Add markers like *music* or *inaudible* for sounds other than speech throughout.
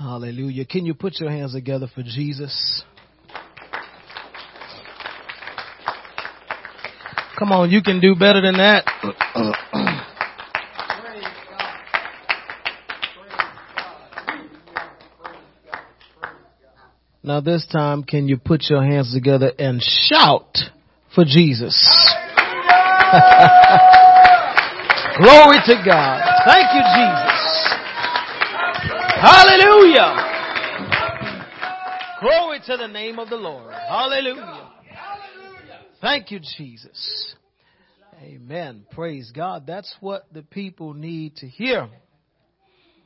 Hallelujah. Can you put your hands together for Jesus? Come on, you can do better than that. Now this time, can you put your hands together and shout for Jesus? *laughs* Glory to God. Thank you, Jesus. Hallelujah. Glory to the name of the Lord. Hallelujah. Thank you, Jesus. Amen. Praise God. That's what the people need to hear.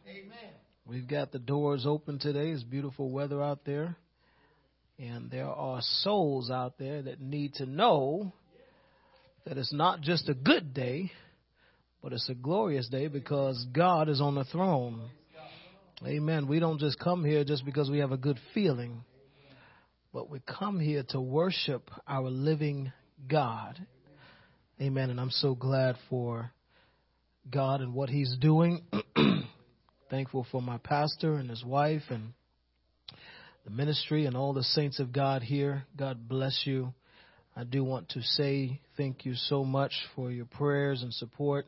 Amen. We've got the doors open today. It's beautiful weather out there. And there are souls out there that need to know that it's not just a good day, but it's a glorious day because God is on the throne. Amen. We don't just come here just because we have a good feeling, but we come here to worship our living God. Amen. And I'm so glad for God and what He's doing. *clears throat* Thankful for my pastor and his wife and the ministry and all the saints of God here. God bless you. I do want to say thank you so much for your prayers and support.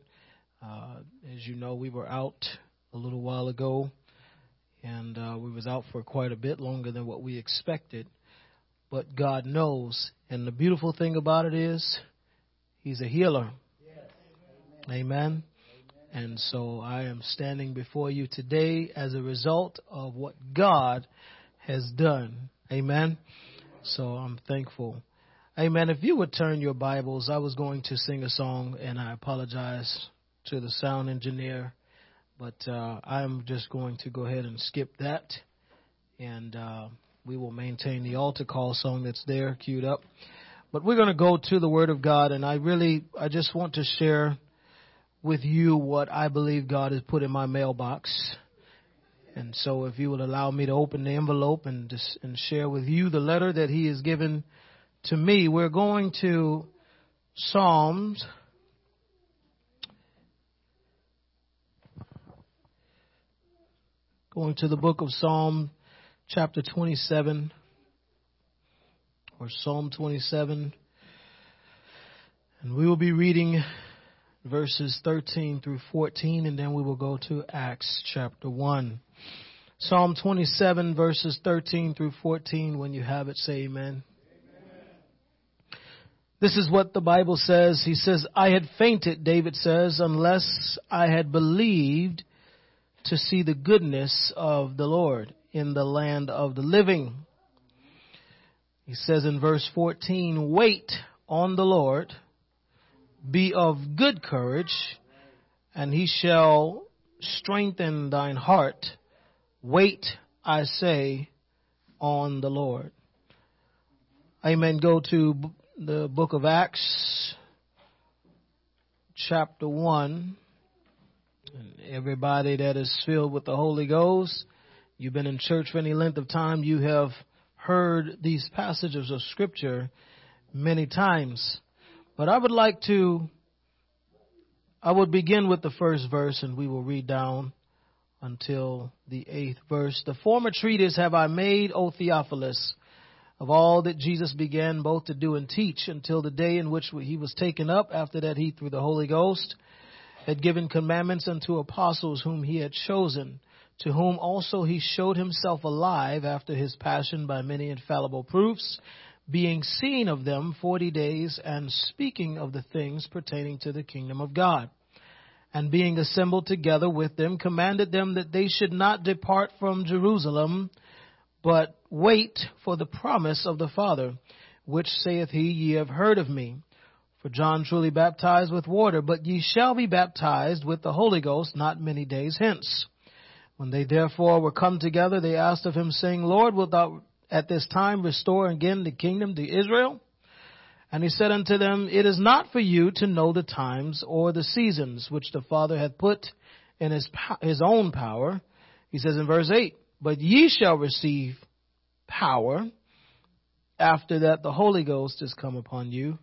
Uh, as you know, we were out a little while ago, and uh, we was out for quite a bit longer than what we expected. But God knows, and the beautiful thing about it is, He's a healer. Amen. Amen. And so I am standing before you today as a result of what God has done. Amen. So I'm thankful. Amen. If you would turn your Bibles, I was going to sing a song, and I apologize to the sound engineer, but uh, I'm just going to go ahead and skip that, and uh, we will maintain the altar call song that's there queued up. But we're going to go to the Word of God, and I really, I just want to share with you what I believe God has put in my mailbox. And so if you will allow me to open the envelope and just, and share with you the letter that he has given to me, we're going to Psalms going to the book of Psalm chapter 27 or Psalm 27 and we will be reading verses 13 through 14 and then we will go to Acts chapter 1. Psalm 27 verses 13 through 14. When you have it, say amen. This is what the Bible says. He says, I had fainted, David says, unless I had believed to see the goodness of the Lord in the land of the living. He says in verse 14, wait on the Lord, be of good courage, and he shall strengthen thine heart. Wait, I say, on the Lord. Amen. Go to the book of Acts, chapter 1. And everybody that is filled with the Holy Ghost, you've been in church for any length of time, you have heard these passages of Scripture many times. But I would like to, I would begin with the first verse and we will read down until the eighth verse. The former treatise have I made, O Theophilus, of all that Jesus began both to do and teach until the day in which he was taken up. After that, he, through the Holy Ghost, had given commandments unto apostles whom he had chosen, to whom also he showed himself alive after his passion by many infallible proofs, being seen of them forty days, and speaking of the things pertaining to the kingdom of God and being assembled together with them, commanded them that they should not depart from Jerusalem, but wait for the promise of the Father, which saith he, Ye have heard of me. For John truly baptized with water, but ye shall be baptized with the Holy Ghost not many days hence. When they therefore were come together, they asked of him, saying, Lord, wilt thou at this time restore again the kingdom to Israel? And he said unto them, It is not for you to know the times or the seasons which the Father hath put in his, his own power. He says in verse 8, But ye shall receive power after that the Holy Ghost is come upon you,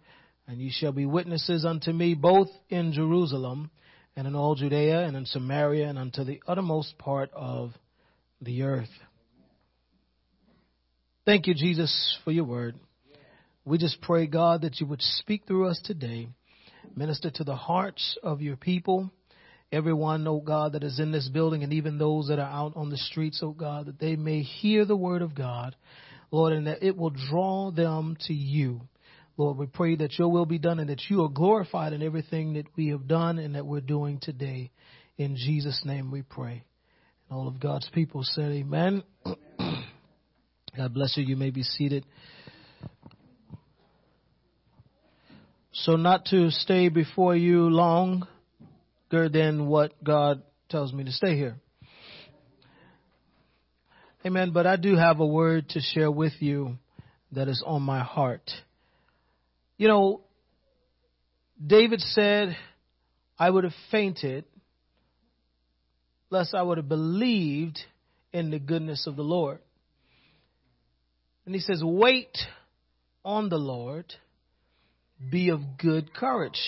and ye shall be witnesses unto me both in Jerusalem and in all Judea and in Samaria and unto the uttermost part of the earth. Thank you, Jesus, for your word. We just pray, God, that you would speak through us today, minister to the hearts of your people. Everyone, oh God, that is in this building and even those that are out on the streets, oh God, that they may hear the word of God, Lord, and that it will draw them to you. Lord, we pray that your will be done and that you are glorified in everything that we have done and that we're doing today. In Jesus' name we pray. And all of God's people said, Amen. *clears throat* God bless you. You may be seated. So, not to stay before you longer than what God tells me to stay here. Amen. But I do have a word to share with you that is on my heart. You know, David said, I would have fainted lest I would have believed in the goodness of the Lord. And he says, Wait on the Lord, be of good courage.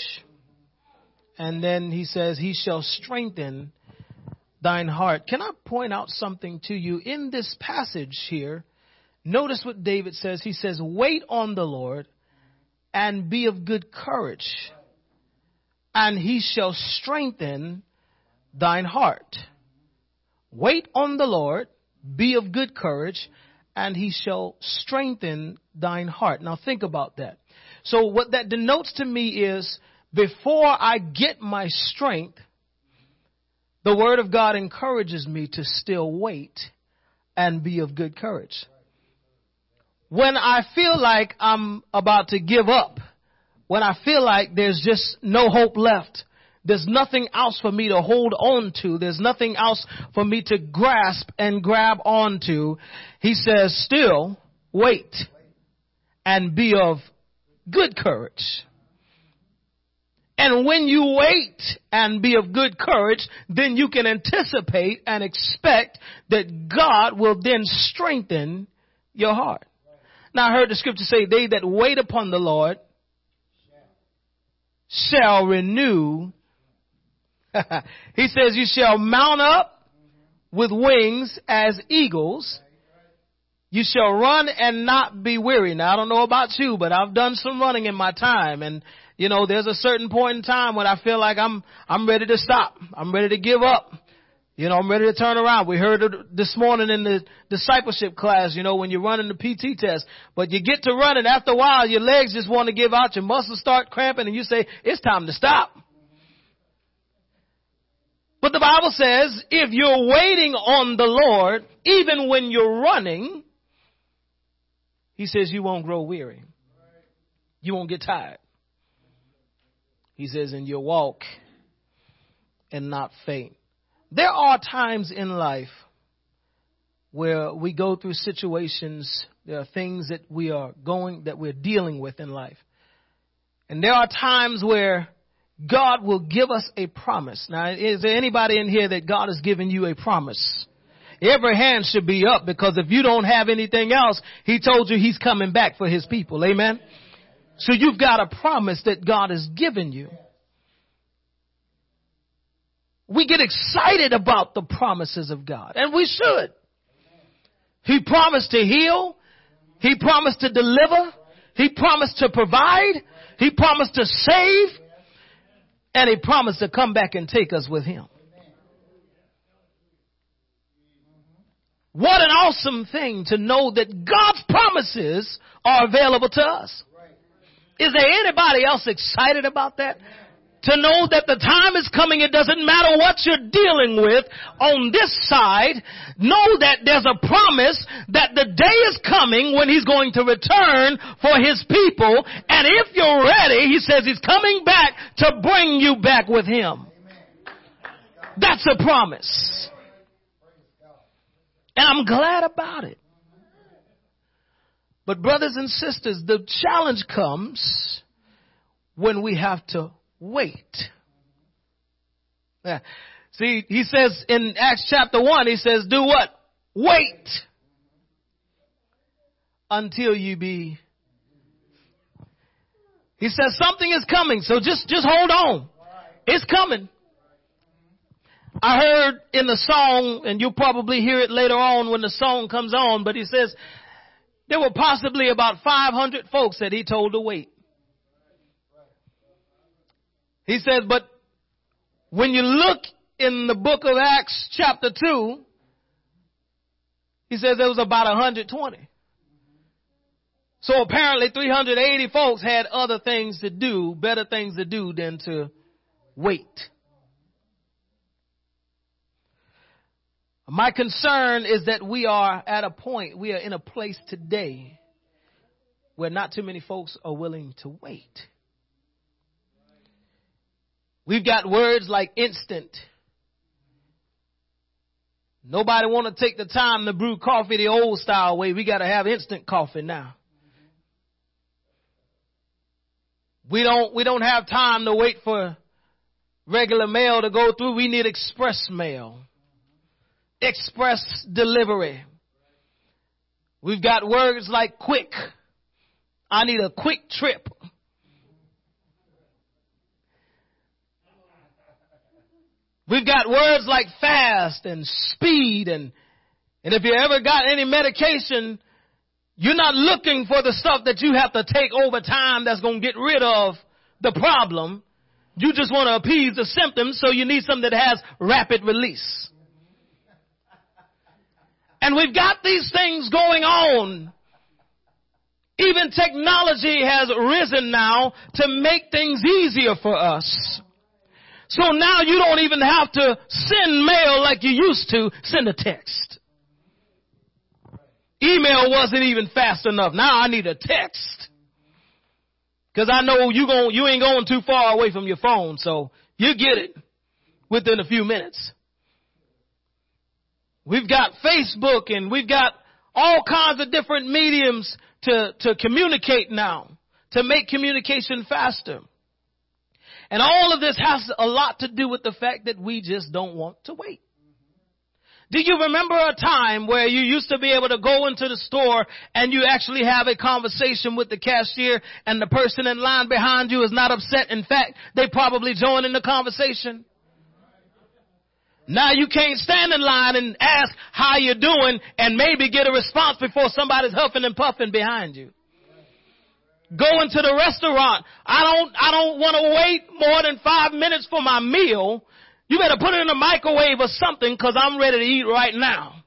And then he says, He shall strengthen thine heart. Can I point out something to you in this passage here? Notice what David says. He says, Wait on the Lord and be of good courage, and he shall strengthen thine heart. Wait on the Lord, be of good courage, and he shall strengthen thine heart. Now think about that. So what that denotes to me is before I get my strength, the word of God encourages me to still wait and be of good courage. When I feel like I'm about to give up, when I feel like there's just no hope left, there's nothing else for me to hold on to. There's nothing else for me to grasp and grab onto. He says, still wait and be of good courage. And when you wait and be of good courage, then you can anticipate and expect that God will then strengthen your heart. Now I heard the scripture say, they that wait upon the Lord shall renew *laughs* he says, You shall mount up with wings as eagles. You shall run and not be weary. Now, I don't know about you, but I've done some running in my time. And, you know, there's a certain point in time when I feel like I'm, I'm ready to stop. I'm ready to give up. You know, I'm ready to turn around. We heard it this morning in the discipleship class, you know, when you're running the PT test, but you get to running after a while, your legs just want to give out, your muscles start cramping and you say, it's time to stop. But the Bible says if you're waiting on the Lord, even when you're running, he says you won't grow weary. You won't get tired. He says, and you'll walk and not faint. There are times in life where we go through situations, there are things that we are going, that we're dealing with in life. And there are times where God will give us a promise. Now, is there anybody in here that God has given you a promise? Every hand should be up because if you don't have anything else, He told you He's coming back for His people. Amen? So you've got a promise that God has given you. We get excited about the promises of God, and we should. He promised to heal. He promised to deliver. He promised to provide. He promised to save. And he promised to come back and take us with him. What an awesome thing to know that God's promises are available to us. Is there anybody else excited about that? To know that the time is coming. It doesn't matter what you're dealing with on this side. Know that there's a promise that the day is coming when he's going to return for his people. And if you're ready, he says he's coming back to bring you back with him. That's a promise. And I'm glad about it. But brothers and sisters, the challenge comes when we have to wait. Yeah. See, he says in Acts chapter 1, he says, do what? Wait until you be. He says something is coming, so just, just hold on. It's coming. I heard in the song, and you'll probably hear it later on when the song comes on, but he says there were possibly about 500 folks that he told to wait. He says, but when you look in the book of Acts chapter 2, he says there was about 120. So apparently 380 folks had other things to do, better things to do than to wait. My concern is that we are at a point, we are in a place today where not too many folks are willing to wait. We've got words like instant. Nobody want to take the time to brew coffee the old style way. We got to have instant coffee now. We don't, we don't have time to wait for regular mail to go through. We need express mail express delivery. We've got words like quick. I need a quick trip. We've got words like fast and speed and, and if you ever got any medication, you're not looking for the stuff that you have to take over time that's going to get rid of the problem. You just want to appease the symptoms, so you need something that has rapid release. And we've got these things going on. Even technology has risen now to make things easier for us. So now you don't even have to send mail like you used to, send a text. Email wasn't even fast enough. Now I need a text. Cause I know you going, you ain't going too far away from your phone, so you get it within a few minutes. We've got Facebook and we've got all kinds of different mediums to, to communicate now, to make communication faster. And all of this has a lot to do with the fact that we just don't want to wait. Do you remember a time where you used to be able to go into the store and you actually have a conversation with the cashier and the person in line behind you is not upset? In fact, they probably join in the conversation. Now you can't stand in line and ask how you're doing and maybe get a response before somebody's huffing and puffing behind you. Go into the restaurant. I don't, I don't want to wait more than five minutes for my meal. You better put it in the microwave or something cause I'm ready to eat right now.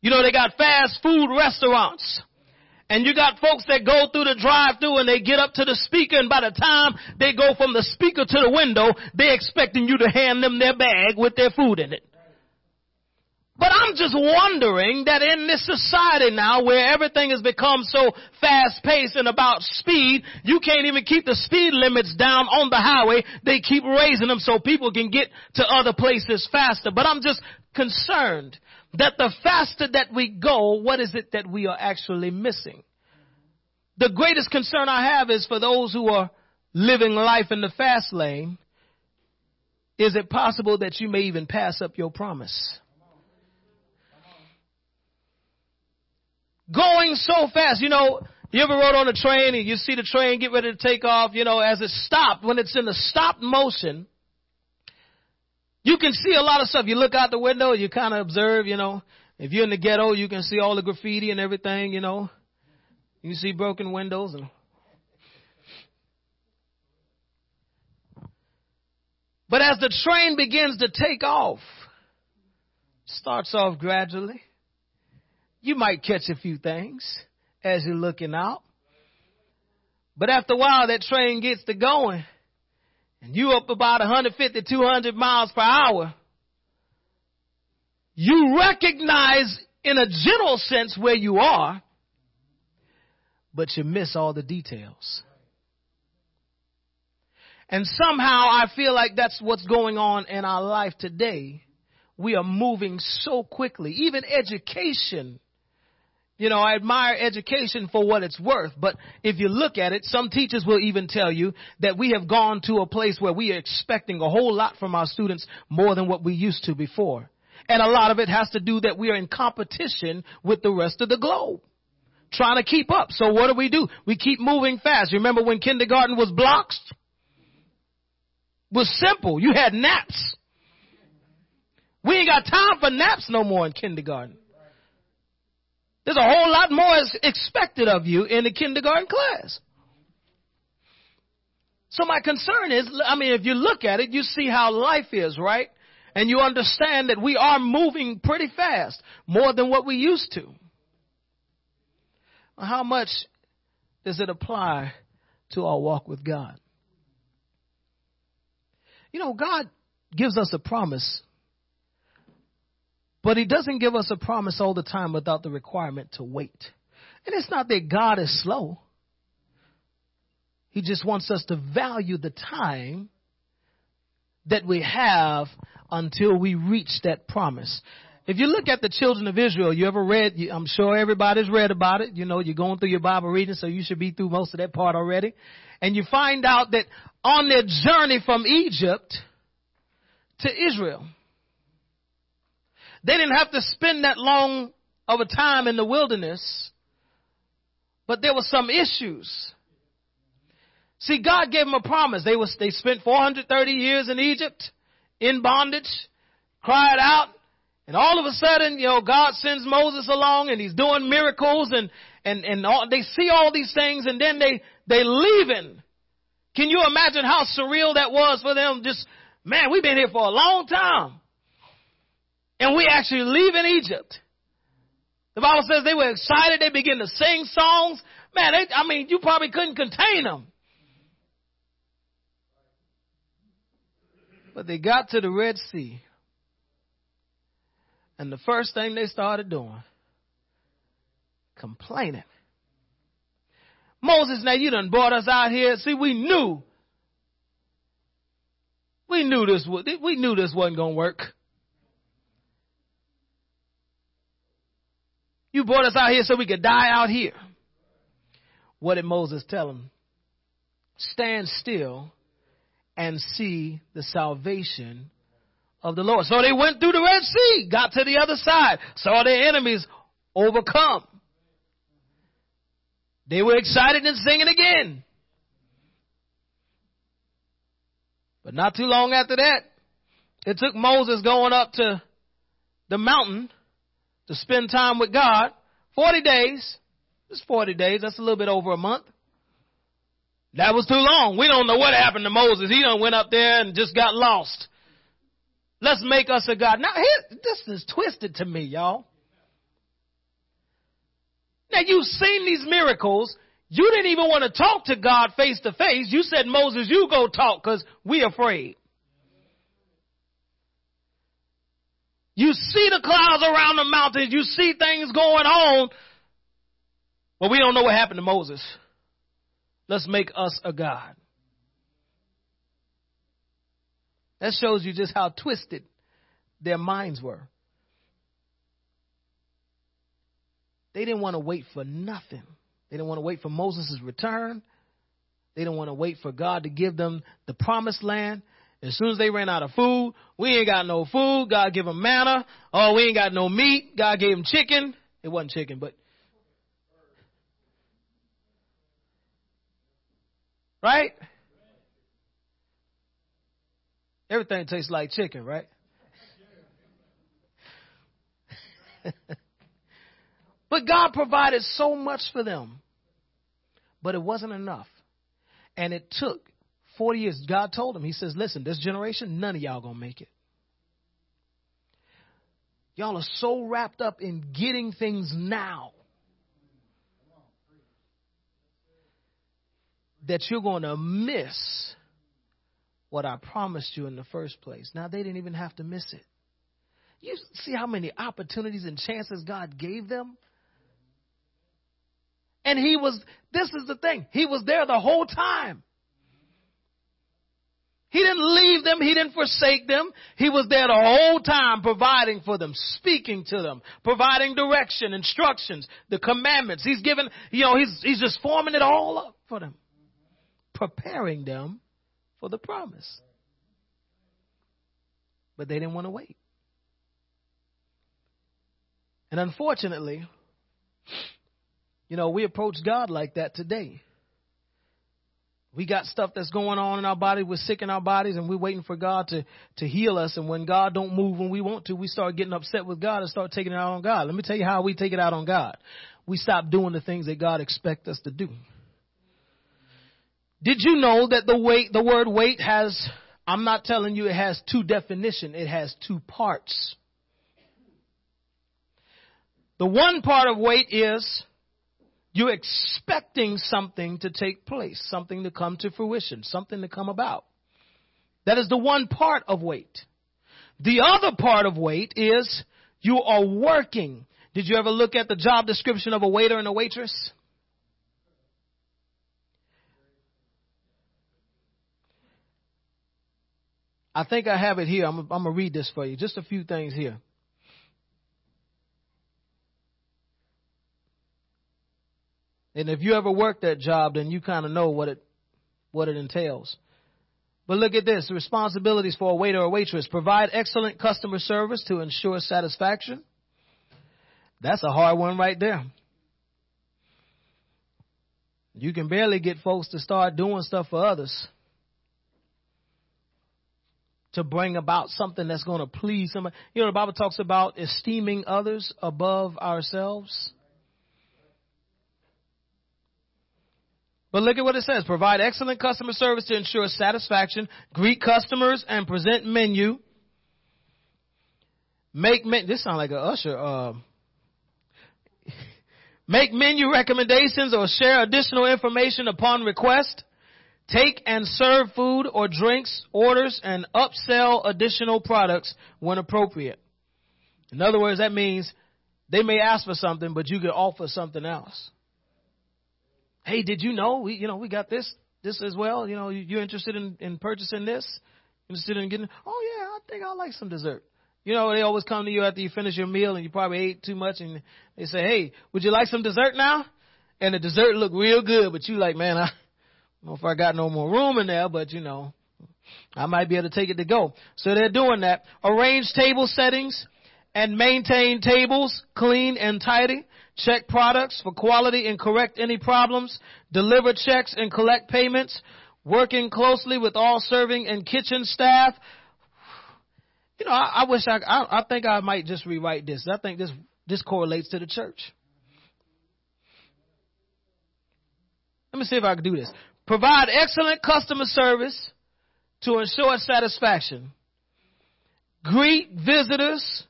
You know, they got fast food restaurants. And you got folks that go through the drive through and they get up to the speaker and by the time they go from the speaker to the window, they're expecting you to hand them their bag with their food in it. But I'm just wondering that in this society now where everything has become so fast paced and about speed, you can't even keep the speed limits down on the highway. They keep raising them so people can get to other places faster. But I'm just concerned that the faster that we go, what is it that we are actually missing? The greatest concern I have is for those who are living life in the fast lane. Is it possible that you may even pass up your promise? Going so fast, you know, you ever rode on a train and you see the train get ready to take off, you know, as it stopped, when it's in the stopped motion, you can see a lot of stuff. You look out the window, you kind of observe, you know. If you're in the ghetto, you can see all the graffiti and everything, you know. You see broken windows and But as the train begins to take off, starts off gradually. You might catch a few things as you're looking out. But after a while, that train gets to going and you up about 150, 200 miles per hour, you recognize in a general sense where you are, but you miss all the details. And somehow I feel like that's what's going on in our life today. We are moving so quickly. Even education you know, I admire education for what it's worth, but if you look at it, some teachers will even tell you that we have gone to a place where we are expecting a whole lot from our students more than what we used to before. And a lot of it has to do that we are in competition with the rest of the globe. Trying to keep up. So what do we do? We keep moving fast. Remember when kindergarten was blocks? It was simple. You had naps. We ain't got time for naps no more in kindergarten. There's a whole lot more expected of you in the kindergarten class. So my concern is, I mean, if you look at it, you see how life is, right? And you understand that we are moving pretty fast, more than what we used to. How much does it apply to our walk with God? You know, God gives us a promise, but He doesn't give us a promise all the time without the requirement to wait. And it's not that God is slow. He just wants us to value the time that we have until we reach that promise. If you look at the children of Israel, you ever read, I'm sure everybody's read about it. You know, you're going through your Bible reading, so you should be through most of that part already. And you find out that on their journey from Egypt to Israel, they didn't have to spend that long of a time in the wilderness, but there were some issues See, God gave them a promise. They was, they spent 430 years in Egypt, in bondage, cried out, and all of a sudden, you know, God sends Moses along and he's doing miracles and, and, and all, they see all these things and then they, they leaving. Can you imagine how surreal that was for them? Just, man, we've been here for a long time. And we actually leave in Egypt. The Bible says they were excited. They began to sing songs. Man, they, I mean, you probably couldn't contain them. But they got to the Red Sea. And the first thing they started doing, complaining. Moses, now you done brought us out here. See, we knew. We knew this we knew this wasn't gonna work. You brought us out here so we could die out here. What did Moses tell them? Stand still and see the salvation of the Lord. So they went through the Red Sea, got to the other side, saw their enemies overcome. They were excited and singing again. But not too long after that, it took Moses going up to the mountain to spend time with God. 40 days. It's 40 days. That's a little bit over a month. That was too long. We don't know what happened to Moses. He done went up there and just got lost. Let's make us a God. Now, here, this is twisted to me, y'all. Now, you've seen these miracles. You didn't even want to talk to God face to face. You said, Moses, you go talk because we afraid. You see the clouds around the mountains. You see things going on. But we don't know what happened to Moses. Let's make us a God. That shows you just how twisted their minds were. They didn't want to wait for nothing. They didn't want to wait for Moses' return. They didn't want to wait for God to give them the promised land. As soon as they ran out of food, we ain't got no food. God give them manna. Oh, we ain't got no meat. God gave them chicken. It wasn't chicken, but Right? Everything tastes like chicken, right? *laughs* but God provided so much for them. But it wasn't enough. And it took 40 years. God told him, He says, listen, this generation, none of y'all gonna make it. Y'all are so wrapped up in getting things now that you're to miss what I promised you in the first place. Now, they didn't even have to miss it. You see how many opportunities and chances God gave them? And He was, this is the thing, He was there the whole time. He didn't leave them. He didn't forsake them. He was there the whole time providing for them, speaking to them, providing direction, instructions, the commandments. He's given, you know, he's, he's just forming it all up for them preparing them for the promise. But they didn't want to wait. And unfortunately, you know, we approach God like that today. We got stuff that's going on in our body. We're sick in our bodies and we're waiting for God to, to heal us. And when God don't move when we want to, we start getting upset with God and start taking it out on God. Let me tell you how we take it out on God. We stop doing the things that God expects us to do. Did you know that the wait, the word wait has, I'm not telling you it has two definition. It has two parts. The one part of wait is you're expecting something to take place, something to come to fruition, something to come about. That is the one part of wait. The other part of wait is you are working. Did you ever look at the job description of a waiter and a waitress? I think I have it here. I'm, I'm going to read this for you. Just a few things here. And if you ever worked that job, then you kind of know what it what it entails. But look at this: responsibilities for a waiter or waitress provide excellent customer service to ensure satisfaction. That's a hard one right there. You can barely get folks to start doing stuff for others to bring about something that's going to please somebody. You know, the Bible talks about esteeming others above ourselves. But look at what it says. Provide excellent customer service to ensure satisfaction. Greet customers and present menu. Make men- this sounds like a usher. Uh, *laughs* make menu recommendations or share additional information upon request. Take and serve food or drinks orders and upsell additional products when appropriate. In other words, that means they may ask for something, but you can offer something else. Hey, did you know we, you know, we got this, this as well? You know, you, are interested in, in purchasing this? Interested in getting, oh yeah, I think I like some dessert. You know, they always come to you after you finish your meal and you probably ate too much and they say, hey, would you like some dessert now? And the dessert look real good, but you like, man, I don't know if I got no more room in there, but you know, I might be able to take it to go. So they're doing that. Arrange table settings and maintain tables clean and tidy check products for quality and correct any problems, deliver checks and collect payments, working closely with all serving and kitchen staff. You know, I, I wish I, I, I think I might just rewrite this. I think this, this correlates to the church. Let me see if I can do this. Provide excellent customer service to ensure satisfaction. Greet visitors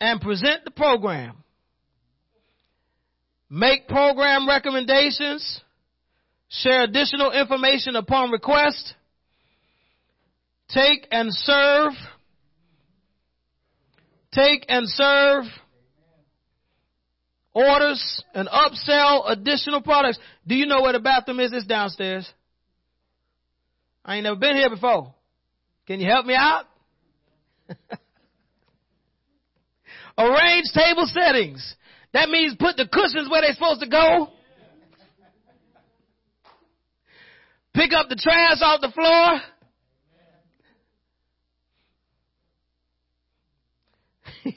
and present the program make program recommendations, share additional information upon request, take and serve, take and serve orders and upsell additional products. Do you know where the bathroom is? It's downstairs. I ain't never been here before. Can you help me out? *laughs* Arrange table settings. That means put the cushions where they're supposed to go. Pick up the trash off the floor. *laughs*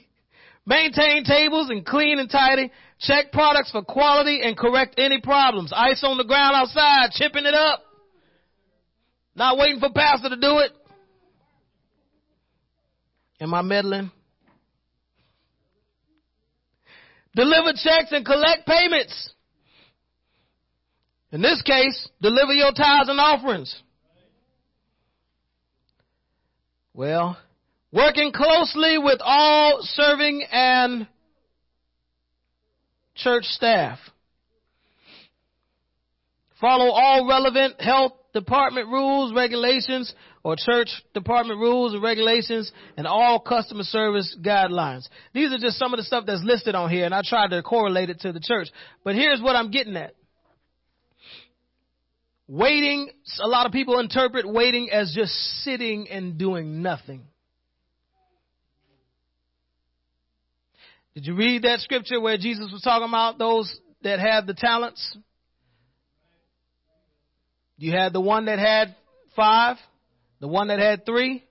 Maintain tables and clean and tidy. Check products for quality and correct any problems. Ice on the ground outside, chipping it up. Not waiting for pastor to do it. Am I meddling? Deliver checks and collect payments. In this case, deliver your tithes and offerings. Well, working closely with all serving and church staff. Follow all relevant health department rules, regulations, or church department rules and regulations and all customer service guidelines. These are just some of the stuff that's listed on here and I tried to correlate it to the church. But here's what I'm getting at. Waiting, a lot of people interpret waiting as just sitting and doing nothing. Did you read that scripture where Jesus was talking about those that have the talents? You had the one that had five, the one that had three,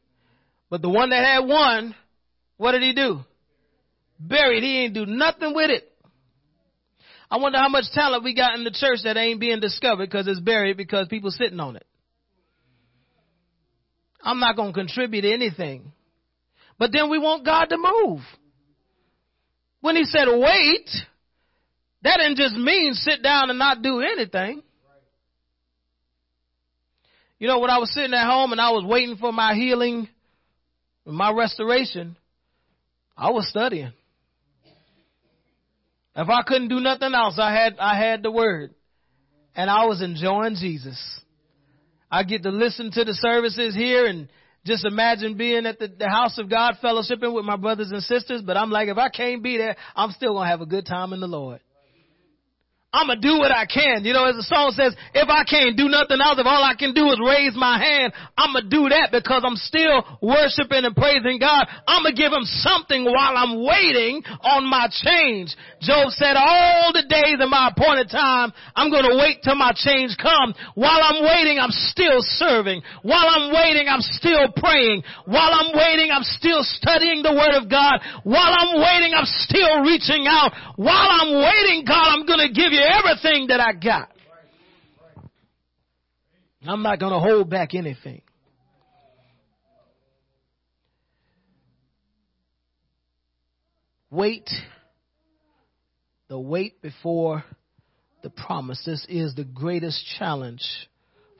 but the one that had one, what did he do? Buried. He ain't do nothing with it. I wonder how much talent we got in the church that ain't being discovered because it's buried because people sitting on it. I'm not going to contribute anything. But then we want God to move. When he said wait, that didn't just mean sit down and not do anything. You know, when I was sitting at home and I was waiting for my healing, my restoration, I was studying. If I couldn't do nothing else, I had I had the word. And I was enjoying Jesus. I get to listen to the services here and just imagine being at the, the house of God fellowshipping with my brothers and sisters, but I'm like, if I can't be there, I'm still gonna have a good time in the Lord. I'm gonna do what I can. You know, as the song says, if I can't do nothing else, if all I can do is raise my hand, I'm gonna do that because I'm still worshiping and praising God. I'm gonna give him something while I'm waiting on my change. Job said, all the days of my appointed time, I'm gonna wait till my change come. While I'm waiting, I'm still serving. While I'm waiting, I'm still praying. While I'm waiting, I'm still studying the word of God. While I'm waiting, I'm still reaching out. While I'm waiting, God, I'm gonna give you everything that I got. I'm not going to hold back anything. Wait. The wait before the promise. This is the greatest challenge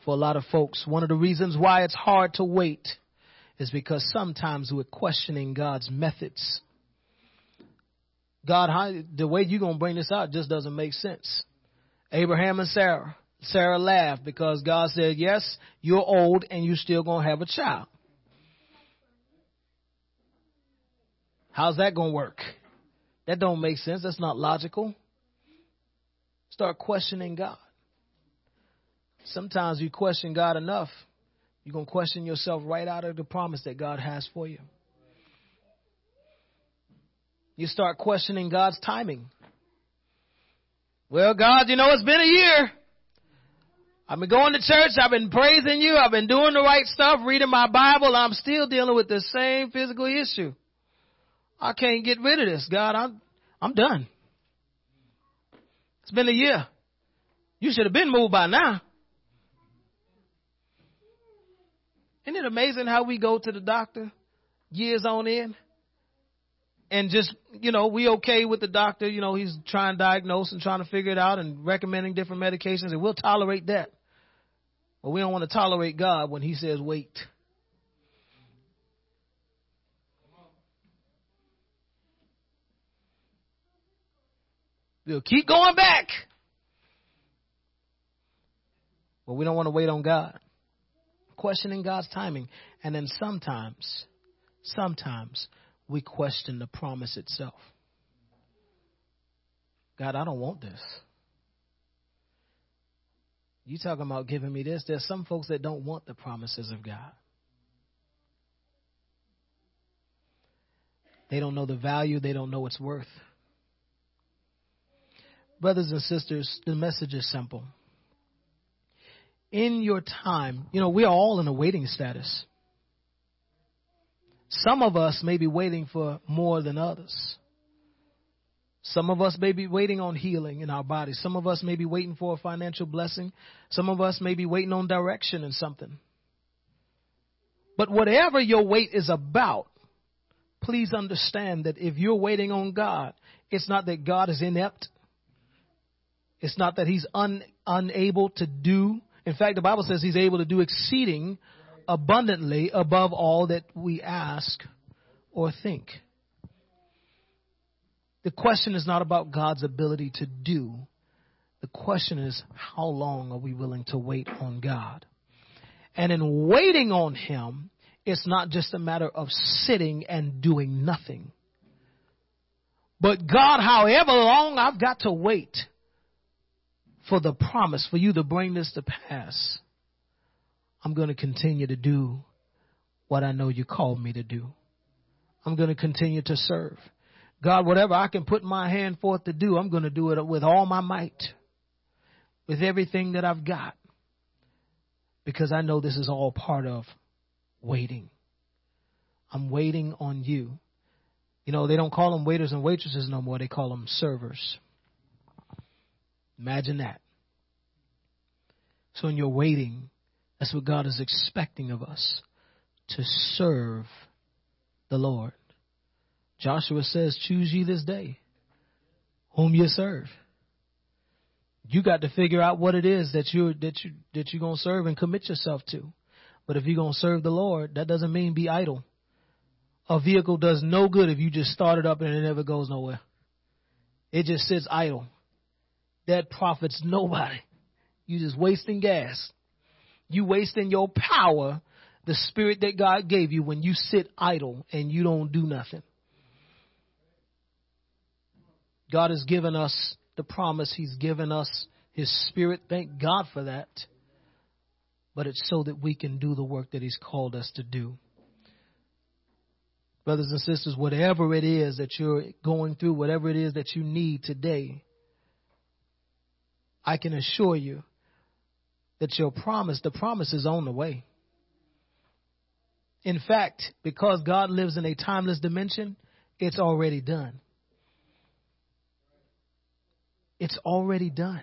for a lot of folks. One of the reasons why it's hard to wait is because sometimes we're questioning God's methods. God, how, the way you're going to bring this out just doesn't make sense. Abraham and Sarah. Sarah laughed because God said, yes, you're old and you're still going to have a child. How's that going to work? That don't make sense. That's not logical. Start questioning God. Sometimes you question God enough, you're going to question yourself right out of the promise that God has for you. You start questioning God's timing. Well, God, you know, it's been a year. I've been going to church. I've been praising you. I've been doing the right stuff, reading my Bible. I'm still dealing with the same physical issue. I can't get rid of this. God, I'm, I'm done. It's been a year. You should have been moved by now. Isn't it amazing how we go to the doctor years on end and just you know we okay with the doctor. You know he's trying to diagnose and trying to figure it out and recommending different medications and we'll tolerate that. But we don't want to tolerate god when he says wait. We'll keep going back. But we don't want to wait on god. Questioning god's timing. And then sometimes sometimes we question the promise itself. God, I don't want this. You talking about giving me this? There's some folks that don't want the promises of God. They don't know the value, they don't know its worth. Brothers and sisters, the message is simple. In your time, you know, we are all in a waiting status. Some of us may be waiting for more than others. Some of us may be waiting on healing in our bodies. Some of us may be waiting for a financial blessing. Some of us may be waiting on direction in something. But whatever your wait is about, please understand that if you're waiting on God, it's not that God is inept. It's not that He's un, unable to do. In fact, the Bible says He's able to do exceeding abundantly above all that we ask or think. The question is not about God's ability to do. The question is, how long are we willing to wait on God? And in waiting on Him, it's not just a matter of sitting and doing nothing. But God, however long I've got to wait for the promise for you to bring this to pass, I'm going to continue to do what I know you called me to do. I'm going to continue to serve. God, whatever I can put my hand forth to do, I'm going to do it with all my might, with everything that I've got, because I know this is all part of waiting. I'm waiting on you. You know, they don't call them waiters and waitresses no more, they call them servers. Imagine that. So, in your waiting, that's what God is expecting of us to serve the Lord. Joshua says, Choose ye this day whom you serve. You got to figure out what it is that you're that you that you're gonna serve and commit yourself to. But if you're gonna serve the Lord, that doesn't mean be idle. A vehicle does no good if you just start it up and it never goes nowhere. It just sits idle. That profits nobody. You just wasting gas. You wasting your power, the spirit that God gave you when you sit idle and you don't do nothing. God has given us the promise. He's given us His Spirit. Thank God for that. But it's so that we can do the work that He's called us to do. Brothers and sisters, whatever it is that you're going through, whatever it is that you need today, I can assure you that your promise, the promise is on the way. In fact, because God lives in a timeless dimension, it's already done. It's already done.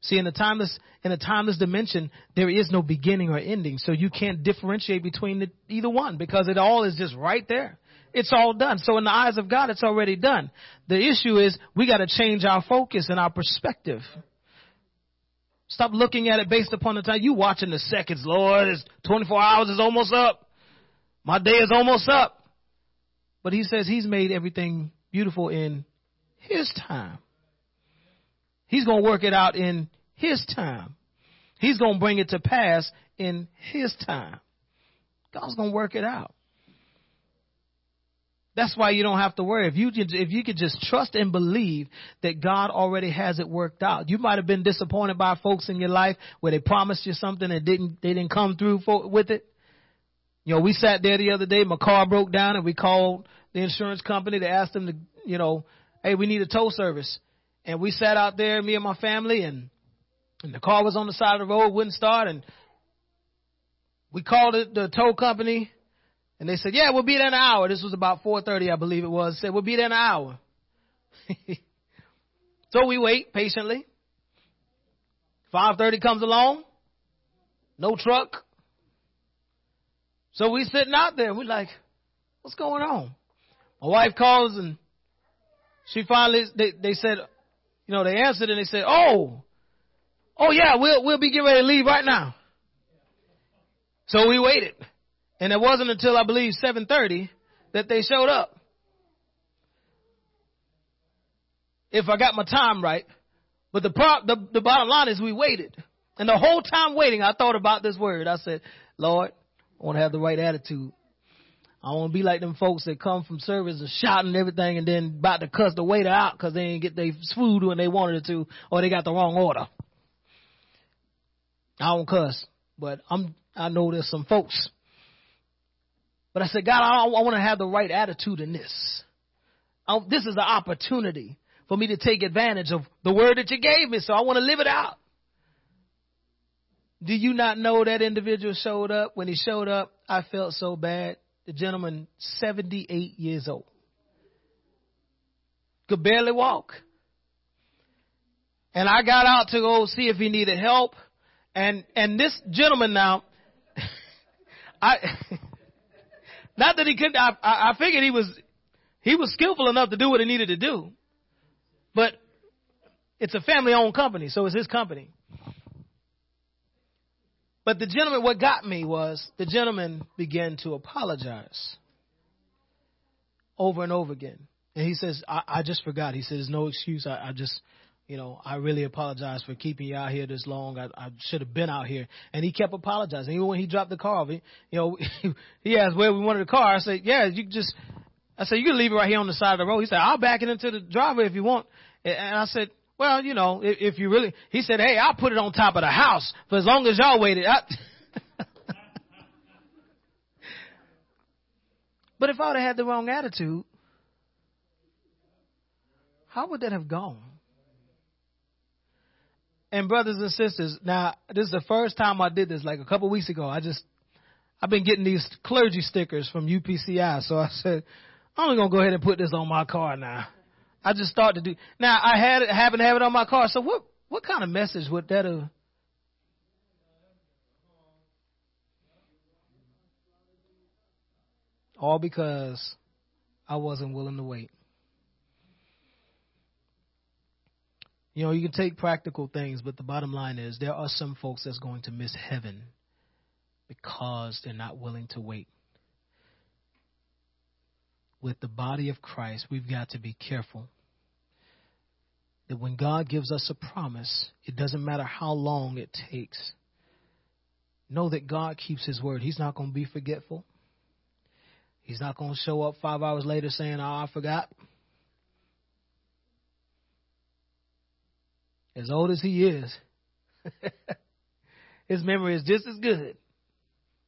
See, in a timeless in a timeless dimension, there is no beginning or ending, so you can't differentiate between the, either one because it all is just right there. It's all done. So in the eyes of God, it's already done. The issue is we got to change our focus and our perspective. Stop looking at it based upon the time you watching the seconds. Lord, it's 24 hours is almost up. My day is almost up. But he says he's made everything beautiful in his time. He's going to work it out in His time. He's going to bring it to pass in His time. God's going to work it out. That's why you don't have to worry. If you if you could just trust and believe that God already has it worked out. You might have been disappointed by folks in your life where they promised you something and didn't they didn't come through for, with it. You know, we sat there the other day. My car broke down, and we called the insurance company to ask them to you know hey, we need a tow service. And we sat out there, me and my family, and, and the car was on the side of the road, wouldn't start. And we called it the tow company, and they said, yeah, we'll be there in an hour. This was about 4.30, I believe it was. Said, we'll be there in an hour. *laughs* so we wait patiently. 5.30 comes along. No truck. So we sitting out there. We're like, what's going on? My wife calls and she finally, they, they said, you know, they answered and they said, oh, oh yeah, we'll, we'll be getting ready to leave right now. So we waited. And it wasn't until I believe 7.30 that they showed up. If I got my time right. But the, pro, the, the bottom line is we waited. And the whole time waiting, I thought about this word. I said, Lord, I want to have the right attitude. I want to be like them folks that come from service and shouting everything and then about to cuss the waiter out because they didn't get their food when they wanted it to or they got the wrong order. I don't cuss, but I'm, I know there's some folks. But I said, God, I, I want to have the right attitude in this. I, this is an opportunity for me to take advantage of the word that you gave me, so I want to live it out. Do you not know that individual showed up? When he showed up, I felt so bad the gentleman 78 years old. Could barely walk. And I got out to go see if he needed help. And, and this gentleman now, *laughs* I, *laughs* not that he couldn't, I, I figured he was, he was skillful enough to do what he needed to do. But it's a family owned company, so it's his company. But the gentleman, what got me was the gentleman began to apologize over and over again. And he says, I, I just forgot. He says, no excuse. I, I just, you know, I really apologize for keeping you out here this long. I, I should have been out here. And he kept apologizing. Even when he dropped the car he, you know, *laughs* he asked where we wanted the car. I said, yeah, you just, I said, you can leave it right here on the side of the road. He said, I'll back it into the driveway if you want. And I said, well, you know, if, if you really, he said, hey, I'll put it on top of the house for as long as y'all waited. I, *laughs* but if I would have had the wrong attitude, how would that have gone? and brothers and sisters, now this is the first time I did this, like a couple weeks ago. I just I've been getting these clergy stickers from UPCI, so I said I'm only gonna go ahead and put this on my car now. I just start to do. Now I had it, happened to have it on my car. So what what kind of message would that have? All because I wasn't willing to wait. You know, you can take practical things, but the bottom line is there are some folks that's going to miss heaven because they're not willing to wait. With the body of Christ, we've got to be careful that when God gives us a promise, it doesn't matter how long it takes. Know that God keeps His word. He's not going to be forgetful. He's not going to show up five hours later saying, Oh, I forgot. As old as he is, *laughs* his memory is just as good.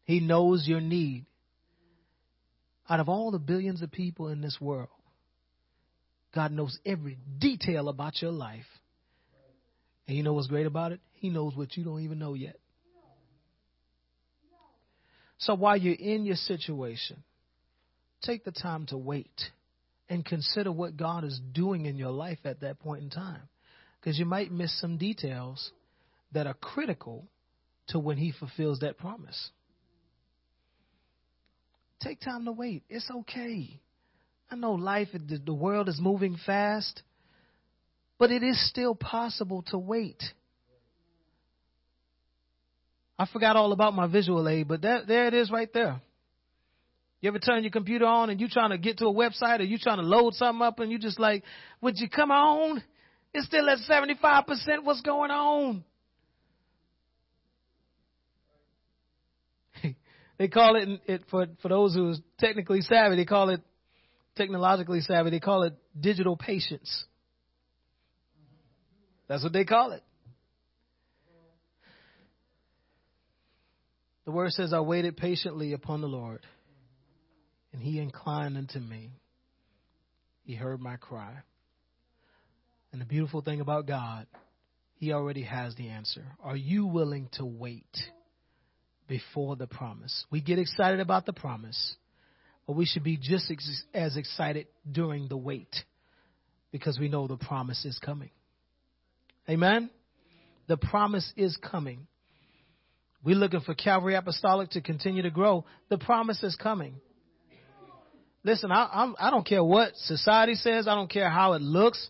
He knows your need. Out of all the billions of people in this world, God knows every detail about your life. And you know what's great about it? He knows what you don't even know yet. So while you're in your situation, take the time to wait and consider what God is doing in your life at that point in time. Because you might miss some details that are critical to when He fulfills that promise. Take time to wait. It's okay. I know life, the world is moving fast, but it is still possible to wait. I forgot all about my visual aid, but that, there it is right there. You ever turn your computer on and you trying to get to a website or you trying to load something up and you just like, would you come on? It's still at 75%. What's going on? *laughs* they call it, it for, for those who are technically savvy, they call it technologically savvy, they call it digital patience. That's what they call it. The word says, I waited patiently upon the Lord, and he inclined unto me. He heard my cry. And the beautiful thing about God, he already has the answer. Are you willing to wait before the promise? We get excited about the promise. But we should be just ex- as excited during the wait because we know the promise is coming. Amen? The promise is coming. We're looking for Calvary Apostolic to continue to grow. The promise is coming. Listen, I, I'm, I don't care what society says. I don't care how it looks.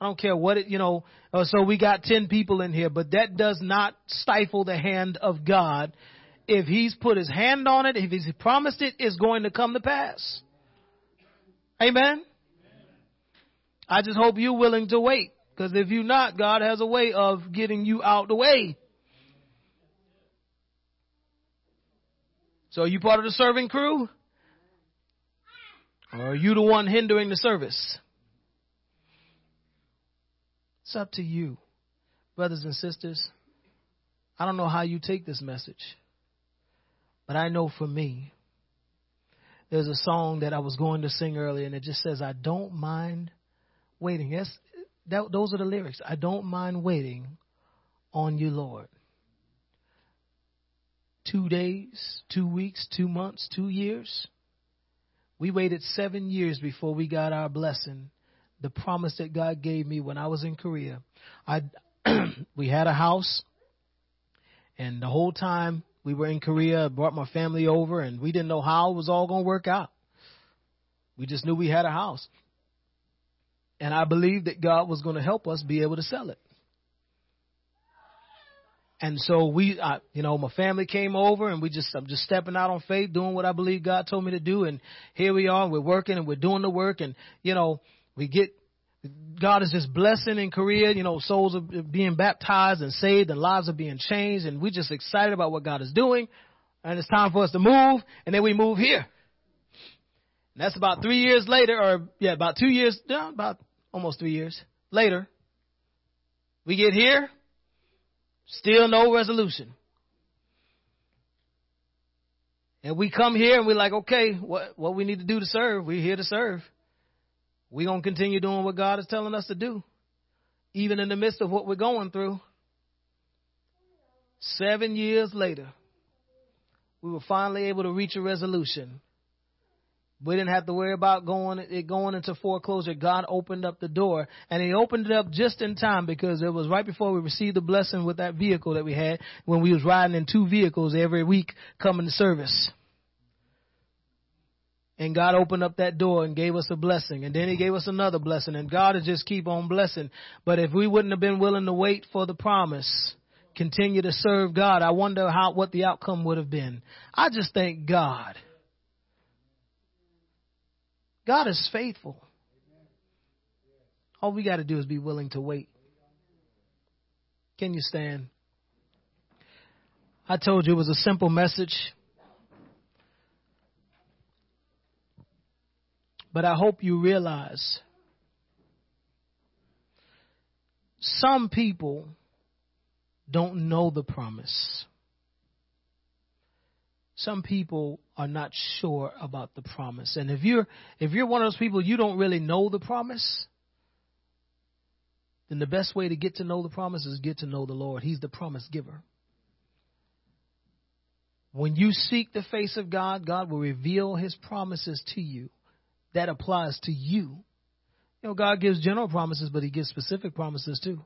I don't care what it, you know. Uh, so we got 10 people in here, but that does not stifle the hand of God if he's put his hand on it, if he's promised it, it's going to come to pass. Amen. I just hope you're willing to wait. Because if you're not, God has a way of getting you out the way. So are you part of the serving crew? Or are you the one hindering the service? It's up to you. Brothers and sisters, I don't know how you take this message. But I know for me, there's a song that I was going to sing earlier, and it just says, I don't mind waiting. Yes, that, those are the lyrics. I don't mind waiting on you, Lord. Two days, two weeks, two months, two years. We waited seven years before we got our blessing, the promise that God gave me when I was in Korea. I, *clears throat* we had a house, and the whole time we were in Korea, I brought my family over, and we didn't know how it was all going to work out. We just knew we had a house. And I believed that God was going to help us be able to sell it. And so we, I, you know, my family came over and we just, I'm just stepping out on faith, doing what I believe God told me to do. And here we are, we're working and we're doing the work. And, you know, we get God is just blessing in Korea. You know, souls are being baptized and saved and lives are being changed. And we're just excited about what God is doing. And it's time for us to move. And then we move here. And that's about three years later, or yeah, about two years, yeah, about almost three years later. We get here, still no resolution. And we come here and we're like, okay, what, what we need to do to serve? We're here to serve. We're going to continue doing what God is telling us to do, even in the midst of what we're going through. Seven years later, we were finally able to reach a resolution. We didn't have to worry about going it going into foreclosure. God opened up the door, and He opened it up just in time because it was right before we received the blessing with that vehicle that we had when we was riding in two vehicles every week coming to service. And God opened up that door and gave us a blessing and then he gave us another blessing and God will just keep on blessing. But if we wouldn't have been willing to wait for the promise, continue to serve God, I wonder how what the outcome would have been. I just thank God. God is faithful. All we got to do is be willing to wait. Can you stand? I told you it was a simple message. But I hope you realize some people don't know the promise. Some people are not sure about the promise. And if you're if you're one of those people you don't really know the promise, then the best way to get to know the promise is get to know the Lord. He's the promise giver. When you seek the face of God, God will reveal his promises to you. That applies to you. You know, God gives general promises, but he gives specific promises too.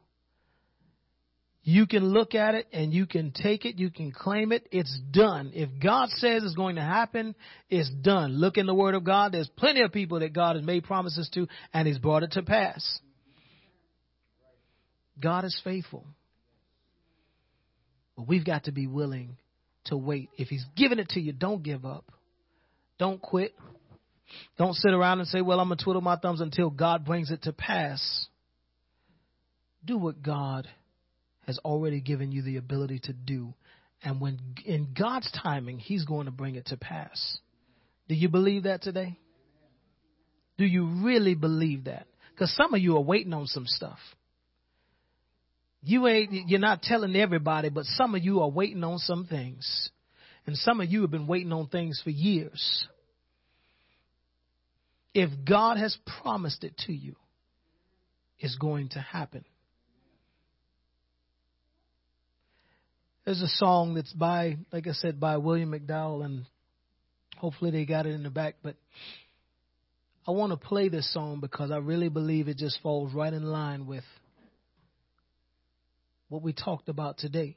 You can look at it and you can take it, you can claim it, it's done. If God says it's going to happen, it's done. Look in the Word of God. There's plenty of people that God has made promises to and He's brought it to pass. God is faithful. But we've got to be willing to wait. If He's given it to you, don't give up. Don't quit. Don't sit around and say, well, I'm going to twiddle my thumbs until God brings it to pass. Do what God has already given you the ability to do. And when in God's timing, He's going to bring it to pass. Do you believe that today? Do you really believe that? Because some of you are waiting on some stuff. You ain't, you're not telling everybody, but some of you are waiting on some things. And some of you have been waiting on things for years. If God has promised it to you, it's going to happen. There's a song that's by, like I said, by William McDowell, and hopefully they got it in the back. But I want to play this song because I really believe it just falls right in line with what we talked about today.